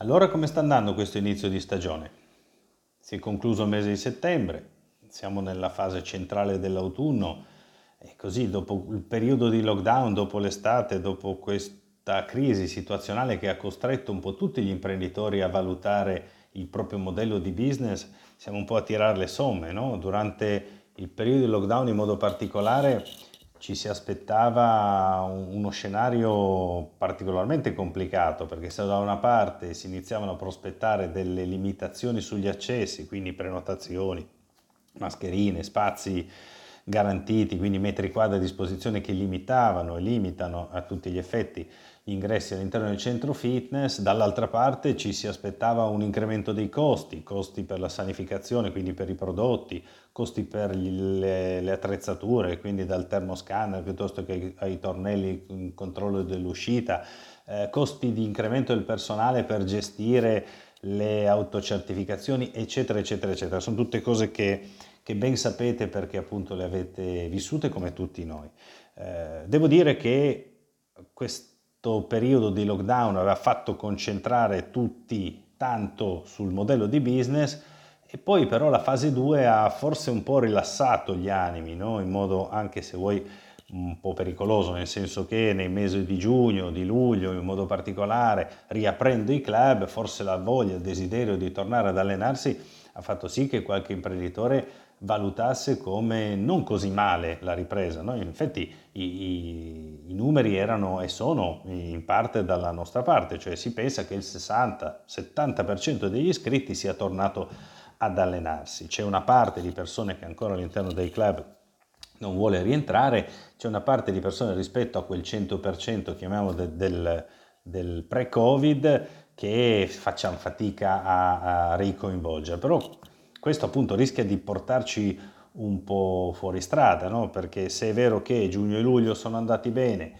Allora come sta andando questo inizio di stagione? Si è concluso il mese di settembre, siamo nella fase centrale dell'autunno e così dopo il periodo di lockdown, dopo l'estate, dopo questa crisi situazionale che ha costretto un po' tutti gli imprenditori a valutare il proprio modello di business, siamo un po' a tirare le somme, no? Durante il periodo di lockdown in modo particolare ci si aspettava uno scenario particolarmente complicato perché se da una parte si iniziavano a prospettare delle limitazioni sugli accessi, quindi prenotazioni, mascherine, spazi garantiti, quindi metri quadri a disposizione che limitavano e limitano a tutti gli effetti gli ingressi all'interno del centro fitness, dall'altra parte ci si aspettava un incremento dei costi, costi per la sanificazione, quindi per i prodotti, costi per le, le attrezzature, quindi dal termoscanner piuttosto che ai tornelli in controllo dell'uscita, eh, costi di incremento del personale per gestire le autocertificazioni, eccetera, eccetera, eccetera. Sono tutte cose che, che ben sapete perché appunto le avete vissute come tutti noi. Eh, devo dire che questo periodo di lockdown aveva fatto concentrare tutti tanto sul modello di business e poi però la fase 2 ha forse un po' rilassato gli animi, no? in modo anche se vuoi un po' pericoloso, nel senso che nei mesi di giugno, di luglio in modo particolare, riaprendo i club, forse la voglia, il desiderio di tornare ad allenarsi ha fatto sì che qualche imprenditore valutasse come non così male la ripresa. No? In effetti i, i, i, numeri erano e sono in parte dalla nostra parte, cioè si pensa che il 60-70% degli iscritti sia tornato ad allenarsi. C'è una parte di persone che ancora all'interno dei club non vuole rientrare, c'è una parte di persone rispetto a quel 100% chiamiamolo de, del, del pre-Covid che facciamo fatica a, a ricoinvolgere. Però questo appunto rischia di portarci un po' fuori strada, no? perché se è vero che giugno e luglio sono andati bene,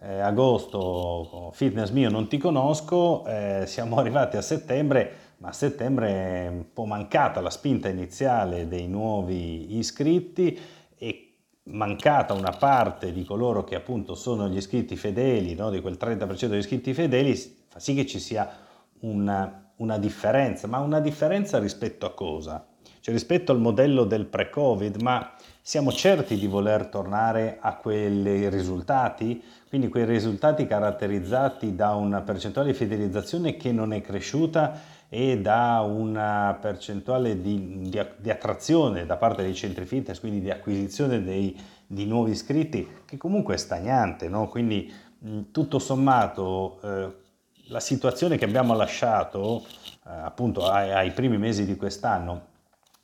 eh, agosto fitness mio non ti conosco, eh, siamo arrivati a settembre, ma a settembre è un po' mancata la spinta iniziale dei nuovi iscritti e mancata una parte di coloro che appunto sono gli iscritti fedeli, no? di quel 30% degli iscritti fedeli, fa sì che ci sia una una differenza, ma una differenza rispetto a cosa? Cioè rispetto al modello del pre-Covid, ma siamo certi di voler tornare a quei risultati? Quindi quei risultati caratterizzati da una percentuale di fidelizzazione che non è cresciuta e da una percentuale di, di, di attrazione da parte dei centri fitness, quindi di acquisizione dei, di nuovi iscritti, che comunque è stagnante, no? Quindi tutto sommato eh, la situazione che abbiamo lasciato eh, appunto ai, ai, primi mesi di quest'anno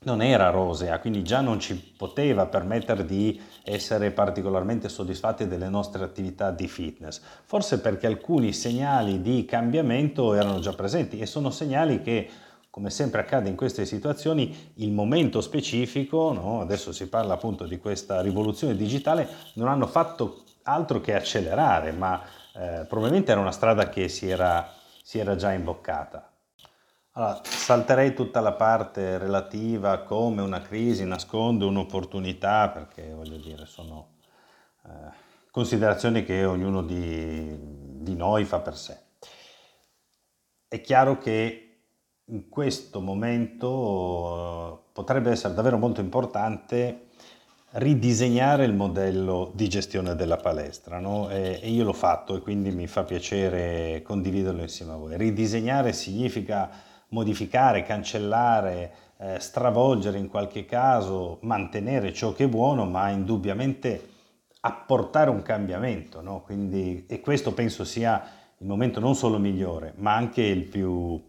non era rosea, quindi già non ci poteva permettere di essere particolarmente soddisfatti delle nostre attività di fitness, forse perché alcuni segnali di cambiamento erano già presenti e sono segnali che come sempre accade in queste situazioni, il momento specifico, no? adesso si parla appunto di questa rivoluzione digitale, non hanno fatto altro che accelerare, ma eh, probabilmente era una strada che si era, si era già imboccata. Allora, salterei tutta la parte relativa a come una crisi nasconde un'opportunità, perché voglio dire, sono eh, considerazioni che ognuno di, di noi fa per sé. È chiaro che in questo momento eh, potrebbe essere davvero molto importante ridisegnare il modello di gestione della palestra no? e, e, io l'ho fatto e quindi mi fa piacere condividerlo insieme a voi. Ridisegnare significa modificare, cancellare, eh, stravolgere in qualche caso, mantenere ciò che è buono, ma indubbiamente apportare un cambiamento. No? Quindi, e questo penso sia il momento non solo migliore, ma anche il più,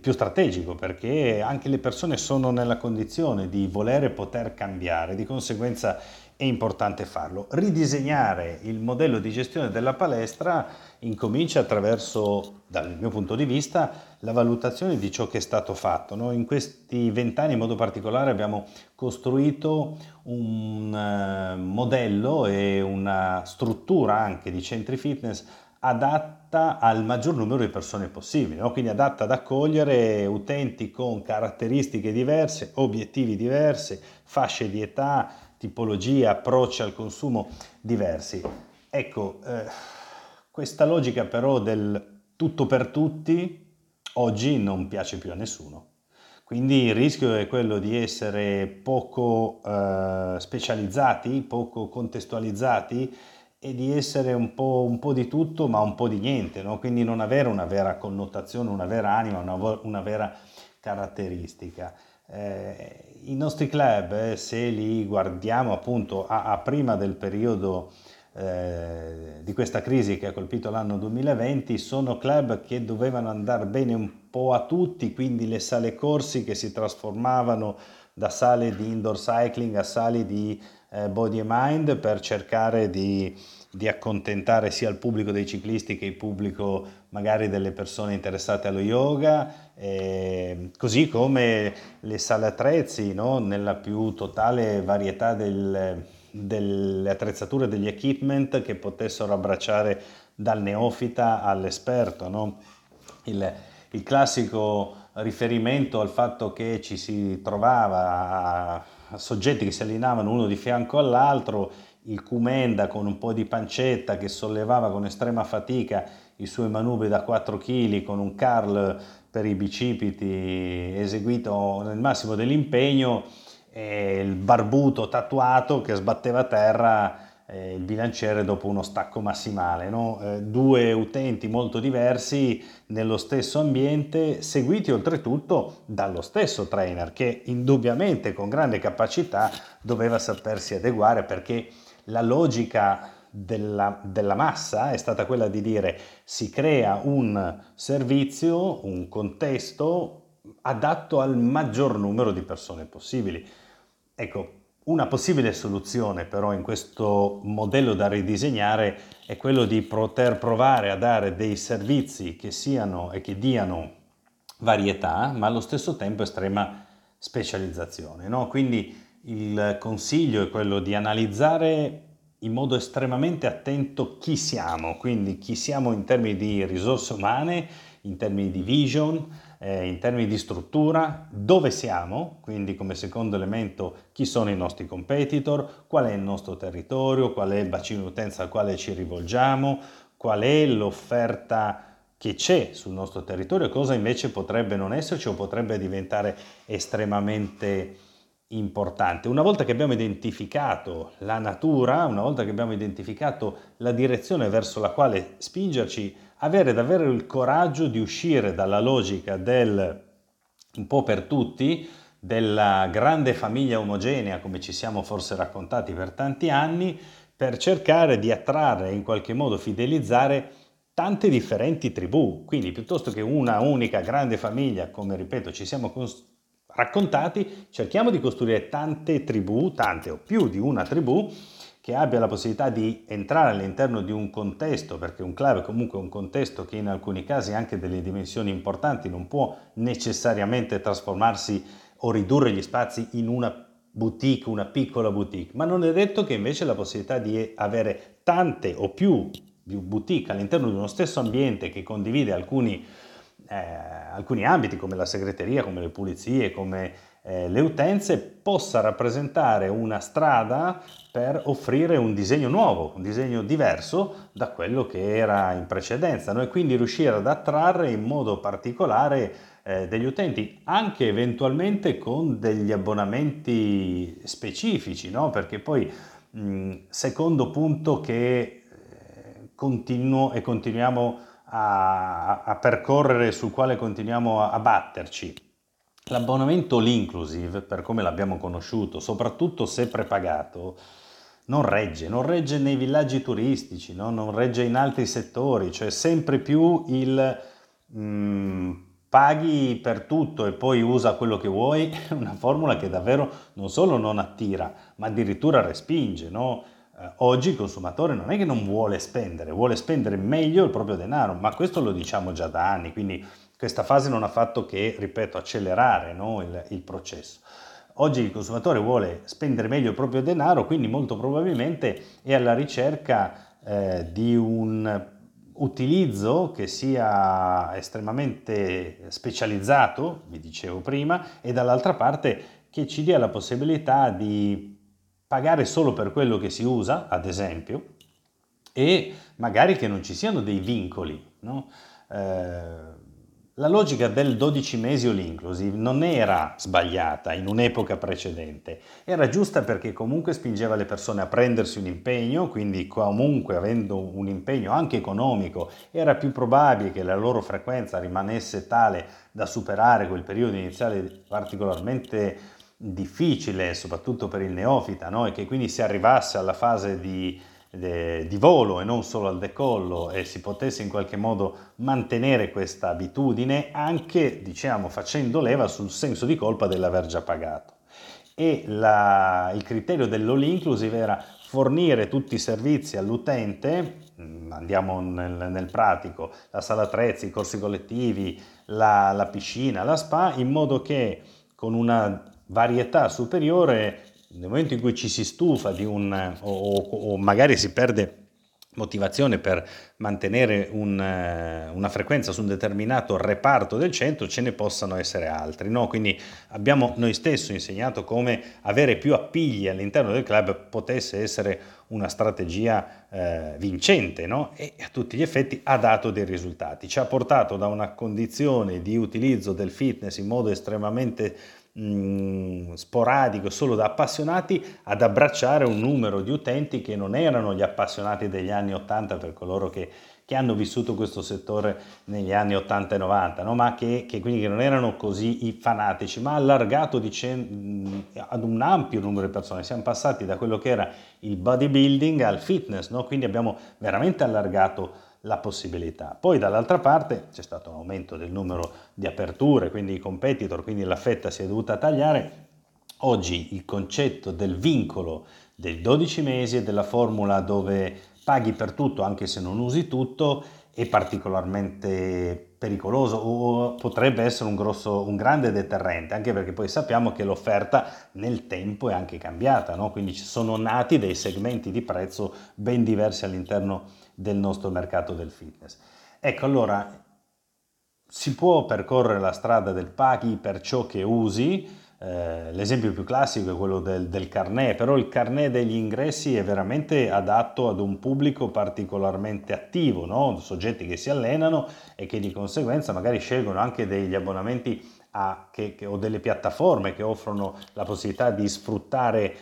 più strategico perché anche le persone sono nella condizione di volere e poter cambiare, di conseguenza è importante farlo. Ridisegnare il modello di gestione della palestra incomincia attraverso, dal mio punto di vista, la valutazione di ciò che è stato fatto. Noi in questi vent'anni in modo particolare abbiamo costruito un eh, modello e una struttura anche di centri fitness adatta al maggior numero di persone possibile, no? quindi adatta ad accogliere utenti con caratteristiche diverse, obiettivi diversi, fasce di età, tipologie, approcci al consumo diversi. Ecco, eh, questa logica però del tutto per tutti oggi non piace più a nessuno. Quindi il rischio è quello di essere poco eh, specializzati, poco contestualizzati e di essere un po', un po', di tutto ma un po' di niente, no? quindi non avere una vera connotazione, una vera anima, una, una vera caratteristica. Eh, I nostri club, eh, se li guardiamo appunto a, a prima del periodo eh, di questa crisi che ha colpito l'anno 2020, sono club che dovevano andare bene un po' a tutti, quindi le sale corsi che si trasformavano da sale di indoor cycling a sale di eh, body and mind per cercare di, di, accontentare sia il pubblico dei ciclisti che il pubblico magari delle persone interessate allo yoga, eh, così come le sale attrezzi no? nella più totale varietà del, delle attrezzature, degli equipment che potessero abbracciare dal neofita all'esperto. No? Il, il classico riferimento al fatto che ci si trovava a soggetti che si allineavano uno di fianco all'altro, il Cumenda con un po' di pancetta che sollevava con estrema fatica i suoi manubri da 4 kg con un Carl per i bicipiti eseguito nel massimo dell'impegno e il barbuto tatuato che sbatteva a terra eh, il bilanciere dopo uno stacco massimale. No? Eh, due utenti molto diversi nello stesso ambiente, seguiti oltretutto dallo stesso trainer che indubbiamente con grande capacità doveva sapersi adeguare perché la logica della, della, massa è stata quella di dire si crea un servizio, un contesto adatto al maggior numero di persone possibili. Ecco, una possibile soluzione però in questo modello da ridisegnare è quello di poter provare a dare dei servizi che siano e che diano varietà, ma allo stesso tempo estrema specializzazione. No? Quindi il consiglio è quello di analizzare in modo estremamente attento chi siamo, quindi chi siamo in termini di risorse umane, in termini di vision, eh, in termini di struttura, dove siamo, quindi come secondo elemento chi sono i nostri competitor, qual è il nostro territorio, qual è il bacino d'utenza al quale ci rivolgiamo, qual è l'offerta che c'è sul nostro territorio e cosa invece potrebbe non esserci o potrebbe diventare estremamente importante. Una volta che abbiamo identificato la natura, una volta che abbiamo identificato la direzione verso la quale spingerci, avere davvero il coraggio di uscire dalla logica del un po' per tutti, della grande famiglia omogenea come ci siamo forse raccontati per tanti anni, per cercare di attrarre in qualche modo fidelizzare tante differenti tribù. Quindi piuttosto che una unica grande famiglia, come ripeto ci siamo cons- raccontati, cerchiamo di costruire tante tribù, tante o più di una tribù, che abbia la possibilità di entrare all'interno di un contesto, perché un club è comunque un contesto che in alcuni casi anche delle dimensioni importanti non può necessariamente trasformarsi o ridurre gli spazi in una boutique, una piccola boutique, ma non è detto che invece la possibilità di avere tante o più boutique all'interno di uno stesso ambiente che condivide alcuni, eh, alcuni ambiti come la segreteria, come le pulizie, come eh, le utenze possa rappresentare una strada per offrire un disegno nuovo, un disegno diverso da quello che era in precedenza no? e quindi riuscire ad attrarre in modo particolare eh, degli utenti, anche eventualmente con degli abbonamenti specifici, no? perché poi mh, secondo punto che eh, continuo e continuiamo a, a percorrere, sul quale continuiamo a, a batterci L'abbonamento all inclusive, per come l'abbiamo conosciuto, soprattutto se prepagato, non regge, non regge nei villaggi turistici, no? non regge in altri settori, cioè sempre più il mm, paghi per tutto e poi usa quello che vuoi, è una formula che davvero non solo non attira, ma addirittura respinge. No? Eh, oggi il consumatore non è che non vuole spendere, vuole spendere meglio il proprio denaro, ma questo lo diciamo già da anni, quindi questa fase non ha fatto che, ripeto, accelerare no, il, il processo. Oggi il consumatore vuole spendere meglio il proprio denaro, quindi molto probabilmente è alla ricerca eh, di un utilizzo che sia estremamente specializzato, vi dicevo prima, e dall'altra parte che ci dia la possibilità di pagare solo per quello che si usa, ad esempio, e magari che non ci siano dei vincoli. No? eh, la logica del 12 mesi all inclusive non era sbagliata in un'epoca precedente, era giusta perché comunque spingeva le persone a prendersi un impegno, quindi comunque avendo un impegno anche economico era più probabile che la loro frequenza rimanesse tale da superare quel periodo iniziale particolarmente difficile, soprattutto per il neofita, no? e che quindi si arrivasse alla fase di di volo e non solo al decollo e si potesse in qualche modo mantenere questa abitudine anche diciamo facendo leva sul senso di colpa dell'aver già pagato. E la, il criterio dell'all inclusive era fornire tutti i servizi all'utente, mm, andiamo nel, nel pratico, la sala attrezzi, i corsi collettivi, la, la piscina, la spa, in modo che con una varietà superiore nel momento in cui ci si stufa di un, o, o magari si perde motivazione per mantenere un, una frequenza su un determinato reparto del centro, ce ne possano essere altri. No? Quindi abbiamo noi stessi insegnato come avere più appigli all'interno del club potesse essere una strategia eh, vincente no? e a tutti gli effetti ha dato dei risultati. Ci ha portato da una condizione di utilizzo del fitness in modo estremamente mm, sporadico, solo da appassionati, ad abbracciare un numero di utenti che non erano gli appassionati degli anni 80 per coloro che, che hanno vissuto questo settore negli anni 80 e 90, no? ma che, che, quindi non erano così fanatici, ma allargato dicendo, mm, ad un ampio numero di persone. Siamo passati da quello che era il bodybuilding al fitness, no? quindi abbiamo veramente allargato la possibilità. Poi dall'altra parte c'è stato un aumento del numero di aperture, quindi i competitor, quindi la fetta si è dovuta tagliare. Oggi il concetto del vincolo dei 12 mesi e della formula dove paghi per tutto anche se non usi tutto è particolarmente pericoloso o potrebbe essere un, grosso, un grande deterrente, anche perché poi sappiamo che l'offerta nel tempo è anche cambiata, no? quindi ci sono nati dei segmenti di prezzo ben diversi all'interno del nostro mercato del fitness. Ecco, allora si può percorrere la strada del paghi per ciò che usi, eh, l'esempio più classico è quello del, del carnet, però il carnet degli ingressi è veramente adatto ad un pubblico particolarmente attivo, no? soggetti che si allenano e che di conseguenza magari scelgono anche degli abbonamenti a, che, che, o delle piattaforme che offrono la possibilità di sfruttare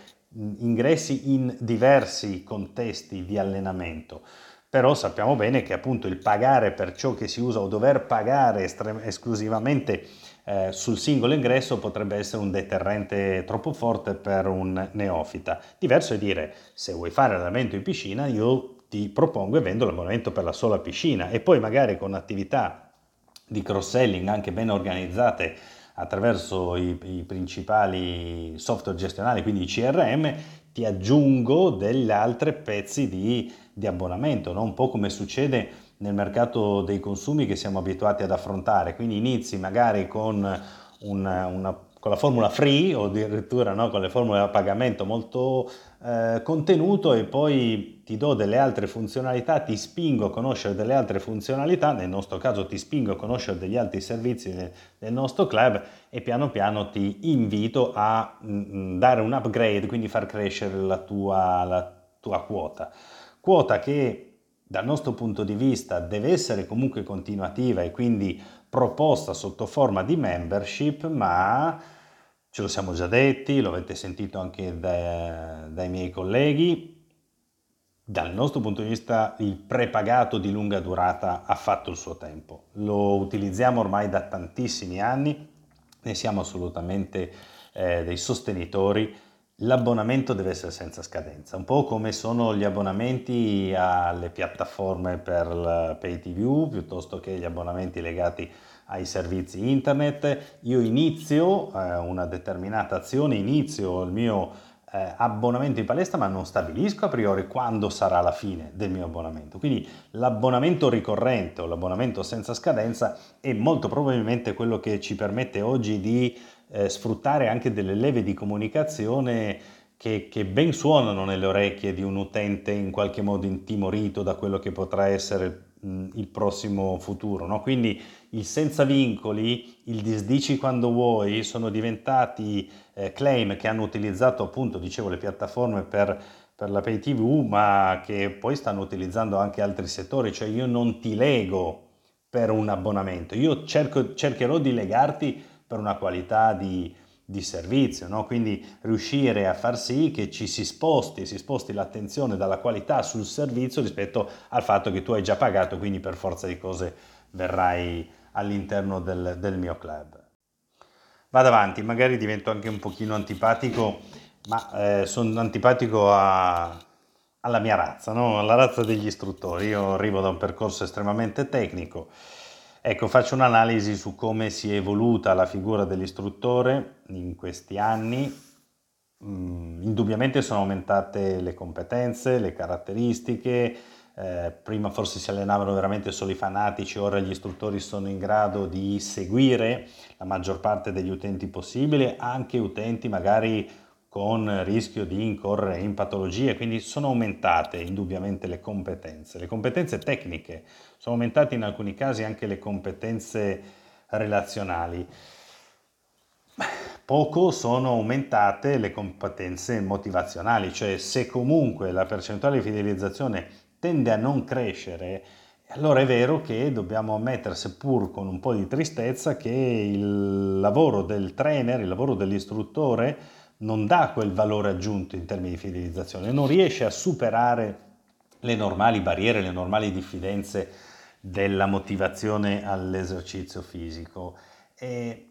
ingressi in diversi contesti di allenamento però sappiamo bene che appunto il pagare per ciò che si usa o dover pagare estrem- esclusivamente eh, sul singolo ingresso potrebbe essere un deterrente troppo forte per un neofita. Diverso è dire se vuoi fare allenamento in piscina io ti propongo e vendo l'abbonamento per la sola piscina e poi magari con attività di cross-selling anche ben organizzate attraverso i, i principali software gestionali, quindi i CRM, ti aggiungo degli altri pezzi di, di abbonamento, no? un po' come succede nel mercato dei consumi che siamo abituati ad affrontare. Quindi inizi magari con, una, una, con la formula free o addirittura no? con le formule a pagamento molto eh, contenuto e poi ti do delle altre funzionalità, ti spingo a conoscere delle altre funzionalità, nel nostro caso ti spingo a conoscere degli altri servizi del, del nostro club e piano piano ti invito a mh, mm, mm, dare un upgrade, quindi far crescere la tua, la tua quota. Quota che dal nostro punto di vista deve essere comunque continuativa e quindi proposta sotto forma di membership, ma ce lo siamo già detti, lo avete sentito anche dai, dai miei colleghi, dal nostro punto di vista il prepagato di lunga durata ha fatto il suo tempo. Lo utilizziamo ormai da tantissimi anni, ne siamo assolutamente eh, dei sostenitori. L'abbonamento deve essere senza scadenza, un po' come sono gli abbonamenti alle piattaforme per pay TV piuttosto che gli abbonamenti legati ai servizi internet. Io inizio eh, una determinata azione, inizio il mio eh, abbonamento in palestra, ma non stabilisco a priori quando sarà la fine del mio abbonamento. Quindi l'abbonamento ricorrente o l'abbonamento senza scadenza è molto probabilmente quello che ci permette oggi di eh, sfruttare anche delle leve di comunicazione che, che, ben suonano nelle orecchie di un utente in qualche modo intimorito da quello che potrà essere il prossimo futuro. No? Quindi il senza vincoli, il disdici quando vuoi, sono diventati eh, claim che hanno utilizzato appunto, dicevo, le piattaforme per, per la pay TV, ma che poi stanno utilizzando anche altri settori, cioè io non ti lego per un abbonamento, io cerco, cercherò di legarti per una qualità di, di servizio, no? quindi riuscire a far sì che ci si sposti, si sposti l'attenzione dalla qualità sul servizio rispetto al fatto che tu hai già pagato, quindi per forza di cose verrai all'interno del, del mio club. Vado avanti, magari divento anche un pochino antipatico, ma eh, sono antipatico a, alla mia razza, no? alla razza degli istruttori. Io arrivo da un percorso estremamente tecnico Ecco, faccio un'analisi su come si è evoluta la figura dell'istruttore in questi anni. Mm, indubbiamente sono aumentate le competenze, le caratteristiche, eh, prima forse si allenavano veramente solo i fanatici, ora gli istruttori sono in grado di seguire la maggior parte degli utenti possibile, anche utenti magari con rischio di incorrere in patologie, quindi sono aumentate indubbiamente le competenze, le competenze tecniche, sono aumentate in alcuni casi anche le competenze relazionali. Poco sono aumentate le competenze motivazionali, cioè se comunque la percentuale di fidelizzazione tende a non crescere, allora è vero che dobbiamo ammettere, seppur con un po' di tristezza, che il lavoro del trainer, il lavoro dell'istruttore, non dà quel valore aggiunto in termini di fidelizzazione, non riesce a superare le normali barriere, le normali diffidenze della motivazione all'esercizio fisico. E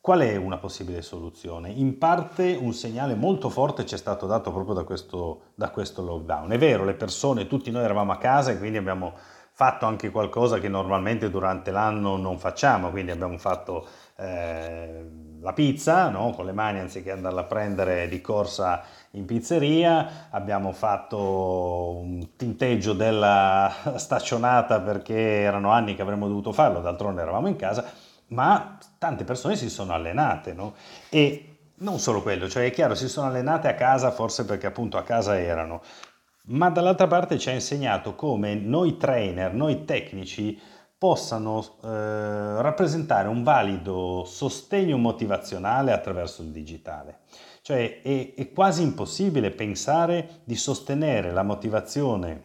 qual è una possibile soluzione? In parte un segnale molto forte ci è stato dato proprio da questo, da questo lockdown. È vero, le persone, tutti noi eravamo a casa e quindi abbiamo fatto anche qualcosa che normalmente durante l'anno non facciamo, quindi abbiamo fatto eh, la pizza no? con le mani anziché andarla a prendere di corsa in pizzeria, abbiamo fatto un tinteggio della staccionata perché erano anni che avremmo dovuto farlo, d'altronde eravamo in casa, ma tante persone si sono allenate no? e non solo quello, cioè è chiaro, si sono allenate a casa forse perché appunto a casa erano, ma dall'altra parte ci ha insegnato come noi trainer, noi tecnici, possano eh, rappresentare un valido sostegno motivazionale attraverso il digitale. Cioè è, è quasi impossibile pensare di sostenere la motivazione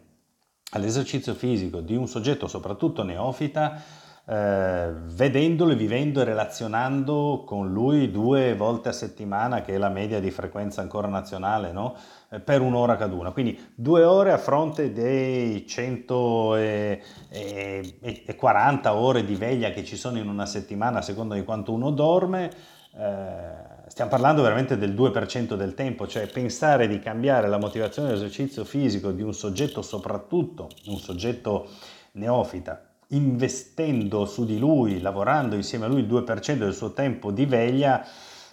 all'esercizio fisico di un soggetto, soprattutto neofita, eh, vedendolo, vivendo e relazionando con lui due volte a settimana, che è la media di frequenza ancora nazionale, no? eh, per un'ora caduna. Quindi due ore a fronte dei 140 ore di veglia che ci sono in una settimana, a seconda di quanto uno dorme. Eh, stiamo parlando veramente del 2% del tempo, cioè pensare di cambiare la motivazione dell'esercizio fisico di un soggetto, soprattutto un soggetto neofita, investendo su di lui, lavorando insieme a lui il 2% del suo tempo di veglia,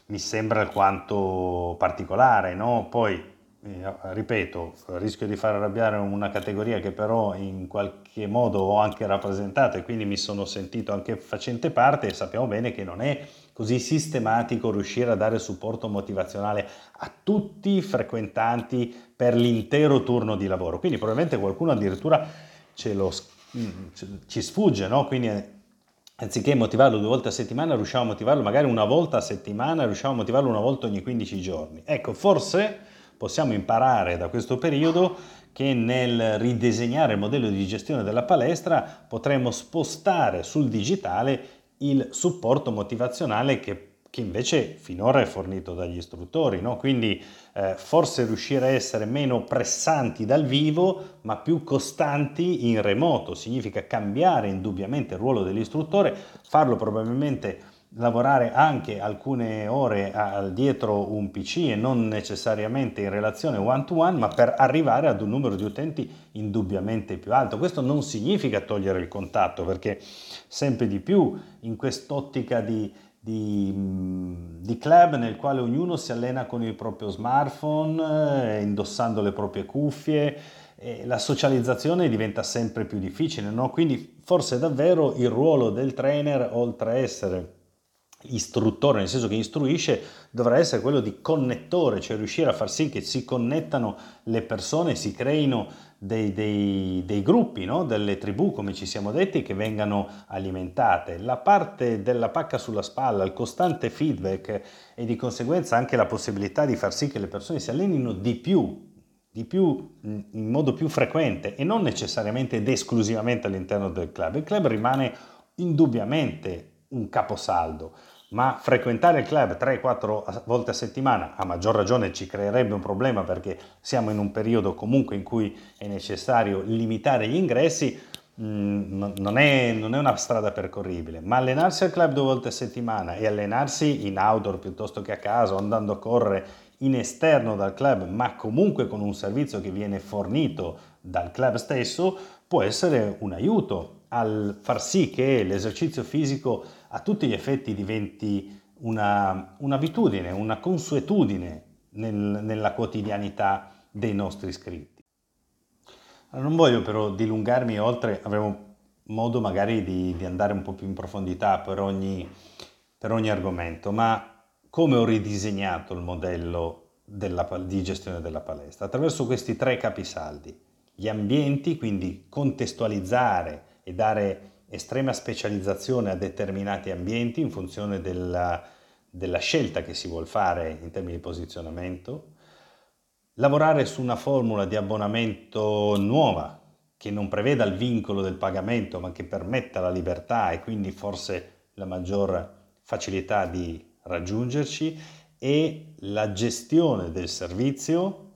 mi sembra alquanto particolare, no? Poi, eh, ripeto, rischio di far arrabbiare una categoria che però in qualche modo ho anche rappresentato e quindi mi sono sentito anche facente parte e sappiamo bene che non è così sistematico riuscire a dare supporto motivazionale a tutti i frequentanti per l'intero turno di lavoro. Quindi probabilmente qualcuno addirittura ce lo scrive ci sfugge, no? Quindi eh, anziché motivarlo due volte a settimana, riusciamo a motivarlo magari una volta a settimana, riusciamo a motivarlo una volta ogni 15 giorni. Ecco, forse possiamo imparare da questo periodo che nel ridisegnare il modello di gestione della palestra potremo spostare sul digitale il supporto motivazionale che che invece finora è fornito dagli istruttori, no? quindi eh, forse riuscire a essere meno pressanti dal vivo ma più costanti in remoto, significa cambiare indubbiamente il ruolo dell'istruttore, farlo probabilmente lavorare anche alcune ore a, dietro un PC e non necessariamente in relazione one to one, ma per arrivare ad un numero di utenti indubbiamente più alto. Questo non significa togliere il contatto, perché sempre di più in quest'ottica di di, di, club nel quale ognuno si allena con il proprio smartphone, eh, indossando le proprie cuffie, la socializzazione diventa sempre più difficile, no? quindi forse davvero il ruolo del trainer, oltre a essere istruttore, nel senso che istruisce, dovrà essere quello di connettore, cioè riuscire a far sì che si connettano le persone, si creino dei, dei, dei gruppi, no? delle tribù, come ci siamo detti, che vengano alimentate. La parte della pacca sulla spalla, il costante feedback e di conseguenza anche la possibilità di far sì che le persone si allenino di più di più, in modo più frequente e non necessariamente ed esclusivamente all'interno del club. Il club rimane indubbiamente un caposaldo, ma frequentare il club 3-4 volte a settimana a maggior ragione ci creerebbe un problema perché siamo in un periodo comunque in cui è necessario limitare gli ingressi, mm, non, è, non, è, una strada percorribile, ma allenarsi al club due volte a settimana e allenarsi in outdoor piuttosto che a casa andando a correre in esterno dal club, ma comunque con un servizio che viene fornito dal club stesso, può essere un aiuto al far sì che l'esercizio fisico a tutti gli effetti diventi una, un'abitudine, una consuetudine nel, nella quotidianità dei nostri iscritti. non voglio però dilungarmi oltre, avremo modo magari di, di andare un po' più in profondità per ogni, per ogni argomento, ma come ho ridisegnato il modello della, di gestione della palestra? Attraverso questi tre capisaldi. Gli ambienti, quindi contestualizzare e dare estrema specializzazione a determinati ambienti in funzione della, della scelta che si vuole fare in termini di posizionamento, lavorare su una formula di abbonamento nuova che non preveda il vincolo del pagamento ma che permetta la libertà e quindi forse la maggior facilità di raggiungerci e la gestione del servizio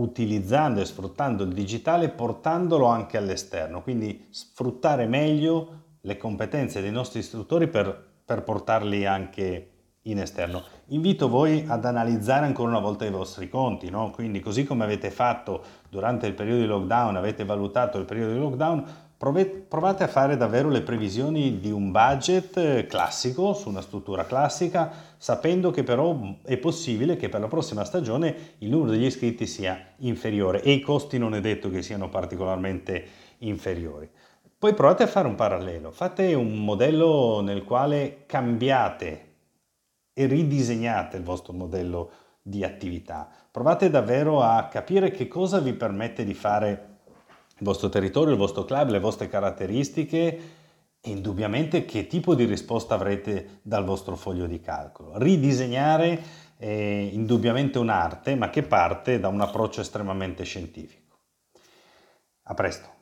utilizzando e sfruttando il digitale portandolo anche all'esterno, quindi sfruttare meglio le competenze dei nostri istruttori per, per portarli anche in esterno. Invito voi ad analizzare ancora una volta i vostri conti, no? quindi così come avete fatto durante il periodo di lockdown, avete valutato il periodo di lockdown, provate a fare davvero le previsioni di un budget eh, classico, su una struttura classica, sapendo che però è possibile che per la prossima stagione il numero degli iscritti sia inferiore e i costi non è detto che siano particolarmente inferiori. Poi provate a fare un parallelo, fate un modello nel quale cambiate e ridisegnate il vostro modello di attività. Provate davvero a capire che cosa vi permette di fare il vostro territorio, il vostro club, le vostre caratteristiche e indubbiamente che tipo di risposta avrete dal vostro foglio di calcolo. Ridisegnare è indubbiamente un'arte, ma che parte da un approccio estremamente scientifico. A presto!